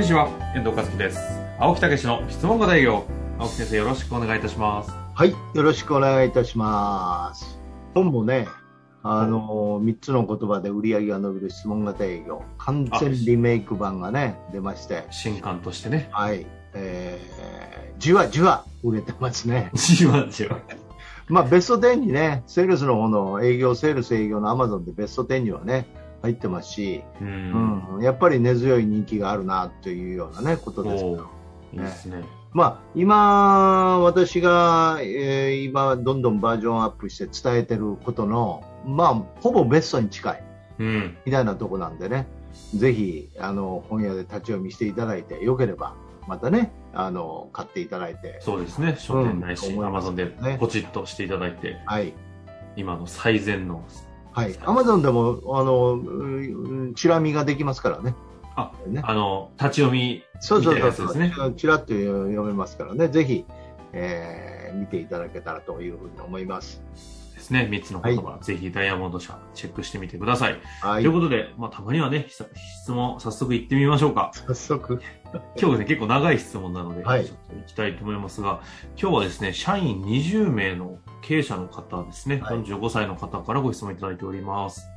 んにちは、遠藤和樹です。青木武の質問型営業。青木先生、よろしくお願いいたします。はい、よろしくお願いいたします。本もね、あの3つの言葉で売り上げが伸びる質問型営業、完全リメイク版がね、出まして、新刊としてね。はい、えー、じわじわ売れてますね。じわじわ。まあ、ベスト10にね、セールスの方の営業、セールス営業のアマゾンでベスト10にはね、入ってますし、う。うんん、やっぱり根強い人気があるなというようなね、ことですけど。いいですね。まあ、今、私が、えー今、どんどんバージョンアップして伝えてることの、まあ、ほぼベストに近いうん。みたいなとこなんでね、ぜひ、あの、本屋で立ち読みしていただいて、よければ、またね、あの、買っていただいて、そうですね。書店ないし、うんアマゾンでねポチッとしていただいて、はい。今の最善の。はい。アマゾンでも、あの、うんチラ見ができますからね。あ、ね、あの、立ち読みそうそうそうやつですね。チラッと読めますからね、ぜひ、えー見ていただけたらというふうに思います。ですね。3つの言葉、ぜひダイヤモンド社チェックしてみてください。はいという。ことで、まあ、たまにはね、質質問、早速行ってみましょうか。早速。今日ね、結構長い質問なので、はいちょっと行きたいと思いますが、今日はですね、社員20名の経営者の方ですね、はい45歳の方からご質問いただいております。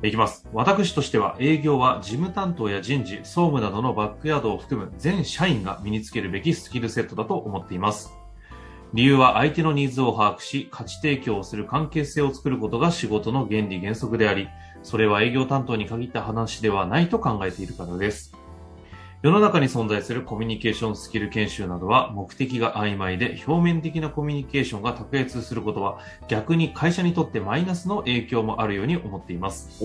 いきます。私としては営業は事務担当や人事、総務などのバックヤードを含む全社員が身につけるべきスキルセットだと思っています。理由は相手のニーズを把握し、価値提供をする関係性を作ることが仕事の原理原則であり、それは営業担当に限った話ではないと考えているからです。世の中に存在するコミュニケーションスキル研修などは目的が曖昧で表面的なコミュニケーションが卓越することは逆に会社にとってマイナスの影響もあるように思っています。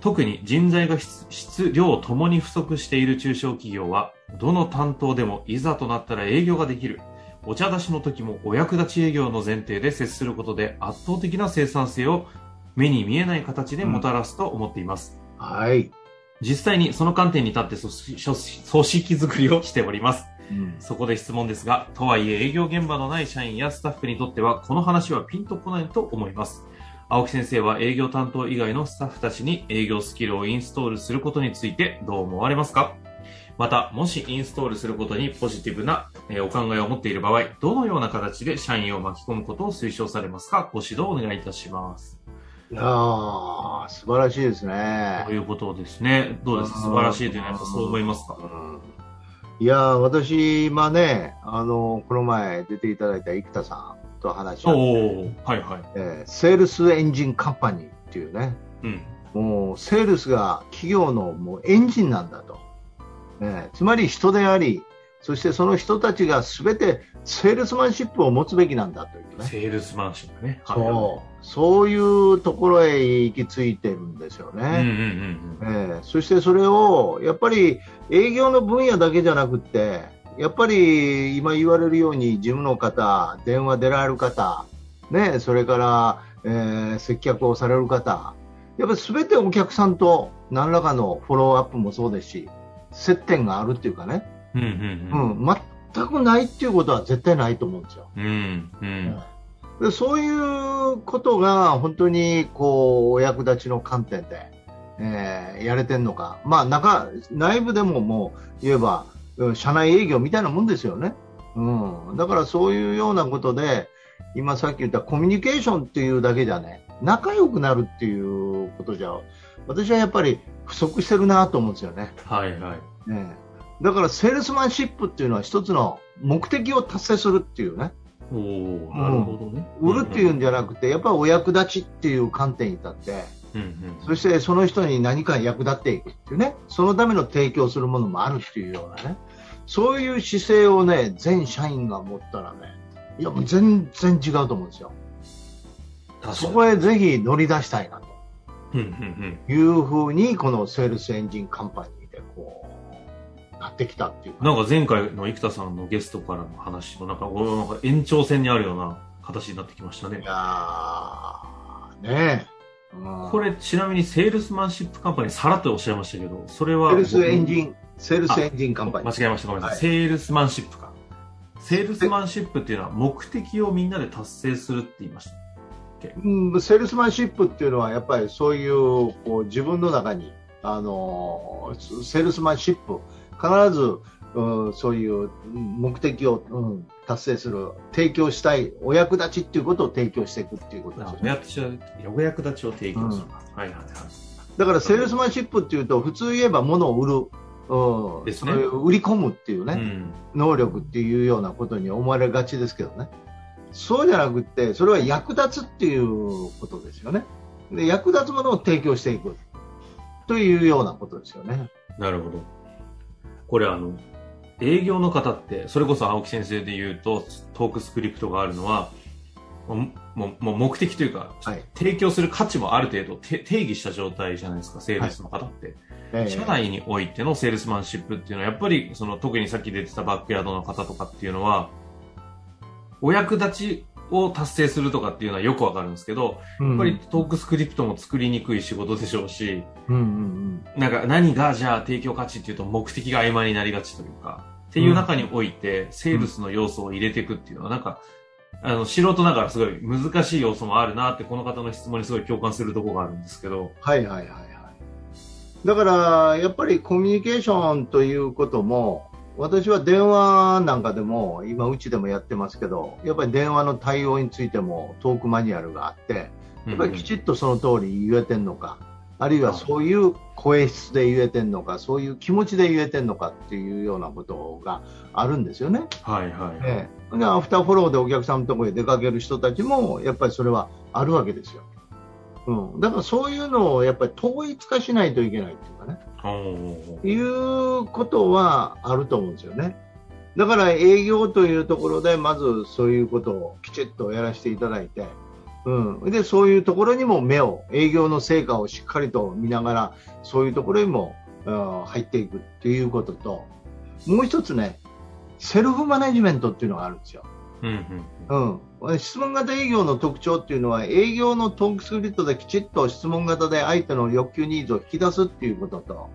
特に人材が質質量ともに不足している中小企業はどの担当でもいざとなったら営業ができる。お茶出しの時もお役立ち営業の前提で接することで圧倒的な生産性を目に見えない形でもたらすと思っています。はい。実際にその観点に立って組織づくりをしております。うんそこで質問ですが、とはいえ営業現場のない社員やスタッフにとってはこの話はピンとこないと思います。青木先生は営業担当以外のスタッフたちに営業スキルをインストールすることについてどう思われますか？また、もしインストールすることにポジティブなえーお考えを持っている場合、どのような形で社員を巻き込むことを推奨されますか？ご指導をお願いいたします。いやー、素晴らしいですねと。いうことですね。どうですか？素晴らしいというのはそう思いますか？うんいやー、私、今ね、あの、この前出ていただいた生田さんと話して、はいはい。えーセールスエンジンカンパニーっていうね、うん。もう、セールスが企業のもうエンジンなんだと。えーつまり人であり、そしてその人たちが全てセールスマンシップを持つべきなんだというね。セールスマンシップね。そう。そういうところへ行き着いてるんですよね。そしてそれを、やっぱり営業の分野だけじゃなくって、やっぱり今言われるように事務の方、電話出られる方、ね、それから、えー接客をされる方、やっぱり全てお客さんと何らかのフォローアップもそうですし、接点があるっていうかね、うんううんん、全くないっていうことは絶対ないと思うんですよ。うん。うんうん。でそういうことが本当にこうお役立ちの観点で、えーやれてるのか、まあ、中内部でももう言えばうん社内営業みたいなもんですよね、うん、だからそういうようなことで今さっき言ったコミュニケーションっていうだけじゃね仲良くなるっていうことじゃ私はやっぱり不足してるなと思うんですよね。はいはい。ねだからセールスマンシップっていうのは一つの目的を達成するっていうね。おおなるほどね。売るっていうんじゃなくて、やっぱりお役立ちっていう観点に立って、うんうん。そしてその人に何か役立っていくっていうね、そのための提供するものもあるっていうようなね、そういう姿勢をね、全社員が持ったらね、いやもう全然違うと思うんですよ。そこへぜひ乗り出したいないうふうに、このセールスエンジンカンパニーでこう、なってきたっていううん。なんか前回の生田さんのゲストからの話のなんか、おなんか延長線にあるような形になってきましたねい。やー、ねえ。うんこれちなみにセールスマンシップカンパニーさらっとおっしゃいましたけど、それは。セールスエンジン。ン、セールスエンジンカンパニー。間違えました、ごめんなさい。はいセールスマンシップか。セールスマンシップっていうのは目的をみんなで達成するって言いました。うん、セールスマンシップっていうのはやっぱりそういうこう自分の中にあのーセールスマンシップ必ず、うん、そういう目的を、うん、達成する提供したいお役立ちっていうことを提供していくっていうことですよねお役立ちを提供する。はいはいはい。だからセールスマンシップっていうと普通言えば物を売る、うんですねそういう売り込むっていうね、うん。能力っていうようなことに思われがちですけどね。そうじゃなくって、それは役立つっていうことですよね。で、役立つものを提供していく。というようなことですよね。なるほど。これあの、営業の方って、それこそ青木先生で言うと、トークスクリプトがあるのは、もう、も目的というか、はい。提供する価値もある程度て定義した状態じゃないですか、セールスの方って。ええ社内においてのセールスマンシップっていうのは、やっぱり、その、特にさっき出てたバックヤードの方とかっていうのは、お役立ちを達成するとかっていうのはよくわかるんですけど、うんやっぱりトークスクリプトも作りにくい仕事でしょうし、うんうんなんか何がじゃあ提供価値っていうと目的が曖昧になりがちというか、っていう中において、セールスの要素を入れていくっていうのは、なんか、あの、素人ながらすごい難しい要素もあるなって、この方の質問にすごい共感するところがあるんですけど、はいはいはいはい。だから、やっぱりコミュニケーションということも、私は電話なんかでも、今うちでもやってますけど、やっぱり電話の対応についてもトークマニュアルがあって、やっぱりきちっとその通り言えてんのか、あるいはそういう声質で言えてんのか、そういう気持ちで言えてんのかっていうようなことがあるんですよね。はいはい。ええ、でアフターフォローでお客さんのところへ出かける人たちも、やっぱりそれはあるわけですよ。うん、だからそういうのをやっぱり統一化しないといけないっていうかね、いうことはあると思うんですよね。だから営業というところで、まずそういうことをきちっとやらせていただいて、うん、でそういうところにも目を、営業の成果をしっかりと見ながら、そういうところにも、うん入っていくっていうことと、もう一つね、セルフマネジメントっていうのがあるんですよ。うん質問型営業の特徴っていうのは営業のトークスクリプトできちっと質問型で相手の欲求ニーズを引き出すっていうことと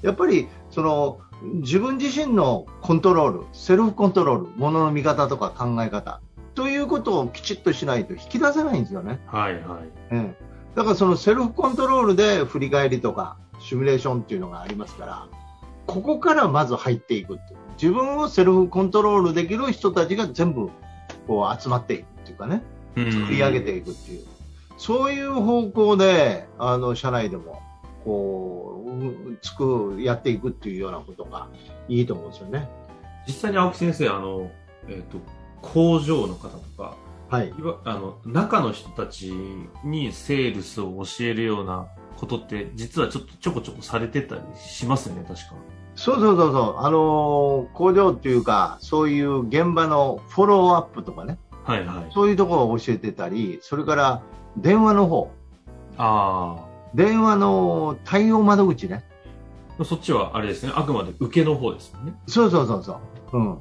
やっぱりその自分自身のコントロールセルフコントロールものの見方とか考え方ということをきちっとしないと引き出せないんですよね。はいはい。うん、だからそのセルフコントロールで振り返りとかシミュレーションっていうのがありますからここからまず入っていくっていう自分をセルフコントロールできる人たちが全部こう集まっていくっていうかねうん作り上げていくっていう、そういう方向であの社内でもこううつくやっていくっていうようなことがいいと思うんですよね。実際に青木先生、あの、えっ、と、工場の方とか、はいあの、中の人たちにセールスを教えるようなことって、実はちょっとちょこちょこされてたりしますよね、確か。そうそうそうそう、あのー工場っていうか、そういう現場のフォローアップとかね、はいはい。そういうところを教えてたり、それから電話の方、あ電話の対応窓口ね。あ、そっちはあれですね、あくまで受けの方ですもんね。そうそうそうそう。うん。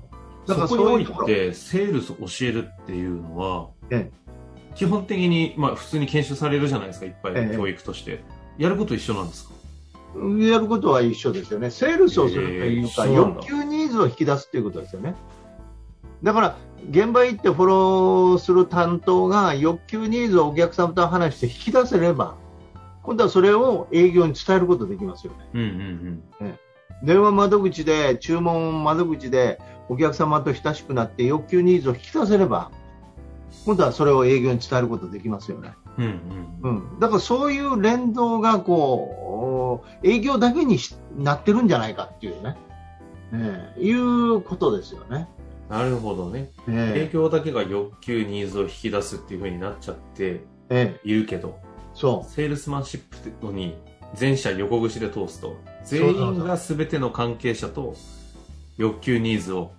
だからそこにおい。て、セールスを教えるっていうのは、え基本的に、まあ普通に研修されるじゃないですか、いっぱいええ教育として。やること一緒なんですか？やることは一緒ですよね。セールスをするというか、えー欲求ニーズを引き出すっていうことですよね。だから、現場行ってフォローする担当が欲求ニーズをお客さんと話して引き出せれば、今度はそれを営業に伝えることできますよね。うんうん電話窓口で、注文窓口でお客様と親しくなって欲求ニーズを引き出せれば、今度はそれを営業に伝えることできますよね。うん。うんだからそういう連動がこう営業だけにしなってるんじゃないかっていうね、ええいうことですよね。なるほどね。営え業だけが欲求ニーズを引き出すっていう風になっちゃっているけど、そセールスマンシップってのに全社横串で通すと、全員が全ての関係者と欲求ニーズを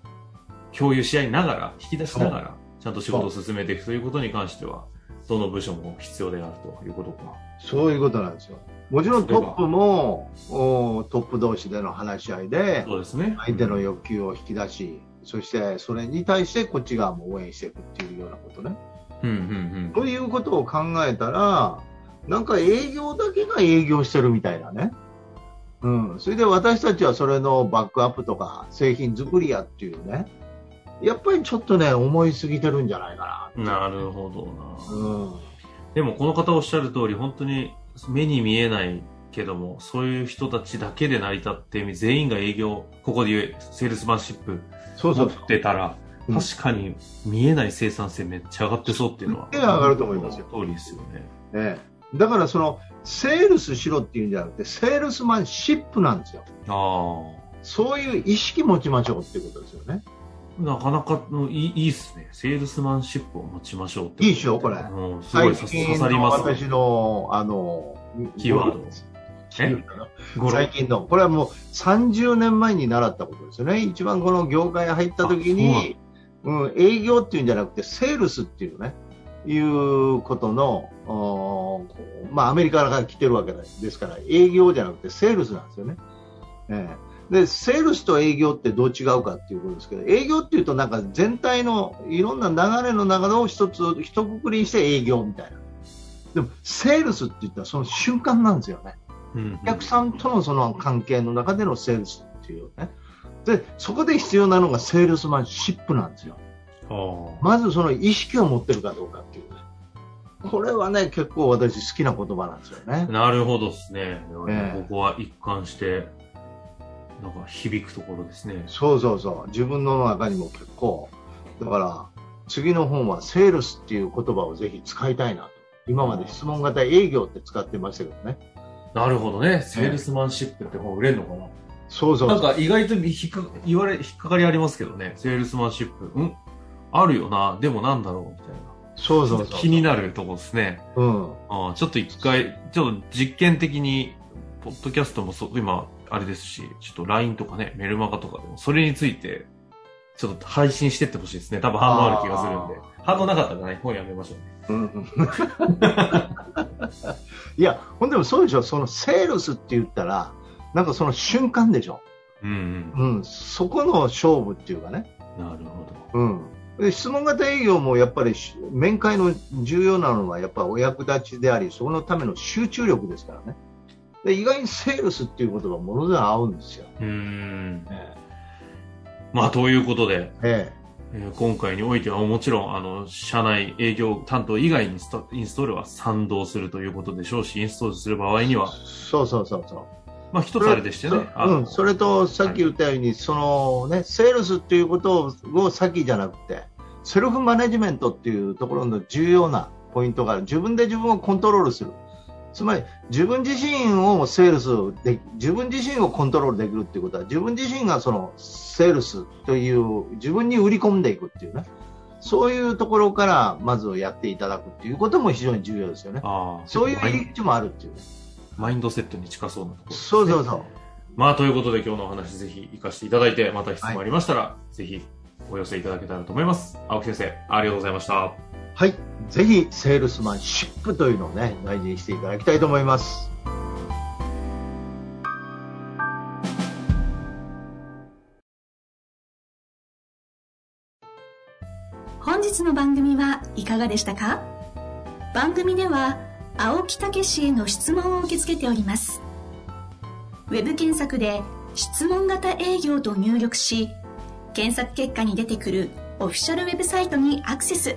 共有し合いながら、引き出しながら、ちゃんと仕事を進めていくということに関しては、どの部署も必要であるということか。そういうことなんですよ。もちろんトップもおトップ同士での話し合いでそうですね。相手の欲求を引き出し、そしてそれに対してこっち側も応援していくっていうようなことね。うんうんということを考えたら、なんか営業だけが営業してるみたいなね。うん。それで私たちはそれのバックアップとか製品作りやっていうね。やっぱりちょっとね、思いすぎてるんじゃないかうん。なるほどな。な。うん。でもこの方おっしゃる通り、本当に目に見えないけども、そういう人たちだけで成り立って、全員が営業、ここで言うセールスマンシップそうそうそう。てたら、うん確かに見えない生産性めっちゃ上がってそうっていうのは。すっげえ上がると思いますよ通りですよね。ね、だからその、セールスしろっていうんじゃなくて、セールスマンシップなんですよ。あそういう意識持ちましょうっていうことですよね。あ。なかなかのいいいいっすね。セールスマンシップを持ちましょうって。いいっしょこれうん、すごい最刺さりますね。私の、あの、キーワード最近の、これはもう30年前に習ったことですよね。一番この業界入った時に、うん、営業っていうんじゃなくて、セールスっていうね、いうことの、まあアメリカから来てるわけですから、営業じゃなくてセールスなんですよね。ええで、セールスと営業ってどう違うかっていうことですけど、営業っていうとなんか全体のいろんな流れの中の一つ、一括りにして営業みたいな。でも、セールスって言ったらその瞬間なんですよね。うんお客さんとのその関係の中でのセールスっていうね。で、そこで必要なのがセールスマンシップなんですよ。あまずその意識を持ってるかどうかっていうね。これはね、結構私好きな言葉なんですよねあ。なるほどですね。ええここは一貫して、なんか響くところですね。そうそうそう。自分の中にも結構。だから、次の本はセールスっていう言葉をぜひ使いたいなと。今まで質問型営業って使ってましたけどね。なるほどね。セールスマンシップって本売れるのかなそうそうそう。なんか意外と引っか言われ、引っかかりありますけどね。セールスマンシップ。んあるよな。でもなんだろうみたいな。そうそうそう。気になるとこですね。うん。あーちょっと一回、ちょっと実験的に、ポッドキャストもそ今、あれですし、ちょっと LINE とかね、メルマガとかでも、それについて、ちょっと配信してってほしいですね。多分反応ある気がするんで。反応なかったらね、本やめましょうね。うんいや、ほんでもそうでしょ、そのセールスって言ったら、なんかその瞬間でしょ、うんうん、そこの勝負っていうかね、うん。なるほど。うん、で質問型営業もやっぱりし面会の重要なのはやっぱお役立ちであり、そのための集中力ですからね、で意外にセールスっていう言葉、ものすごい合うんですよ。うーん。えまあ、ということで、ええー今回においてはもちろん、あの、社内営業担当以外にストインストールは賛同するということでしょうし、インストールする場合には、そうそうそうそう。まあ、一つあれでしてね。あのうん、それとさっき言ったように、そのね、セールスっていうことを先じゃなくて、セルフマネジメントっていうところの重要なポイントがある。自分で自分をコントロールする。つまり、自分自身をセールスで、自分自身をコントロールできるっていうことは、自分自身がそのセールスという、自分に売り込んでいくっていうね。そういうところから、まずやっていただくっていうことも非常に重要ですよね。そういう入り口もあるっていうね。マインドセットに近そうなところね、そうそうそう。まあ、ということで今日のお話ぜひ活かしていただいて、また質問ありましたら、ぜひお寄せいただけたらと思います。青木先生、ありがとうございました。はい。ぜひ、セールスマンシップというのをね、大事にしていただきたいと思います。本日の番組はいかがでしたか？番組では青木武氏への質問を受け付けております。ウェブ検索で「質問型営業」と入力し検索結果に出てくるオフィシャルウェブサイトにアクセス。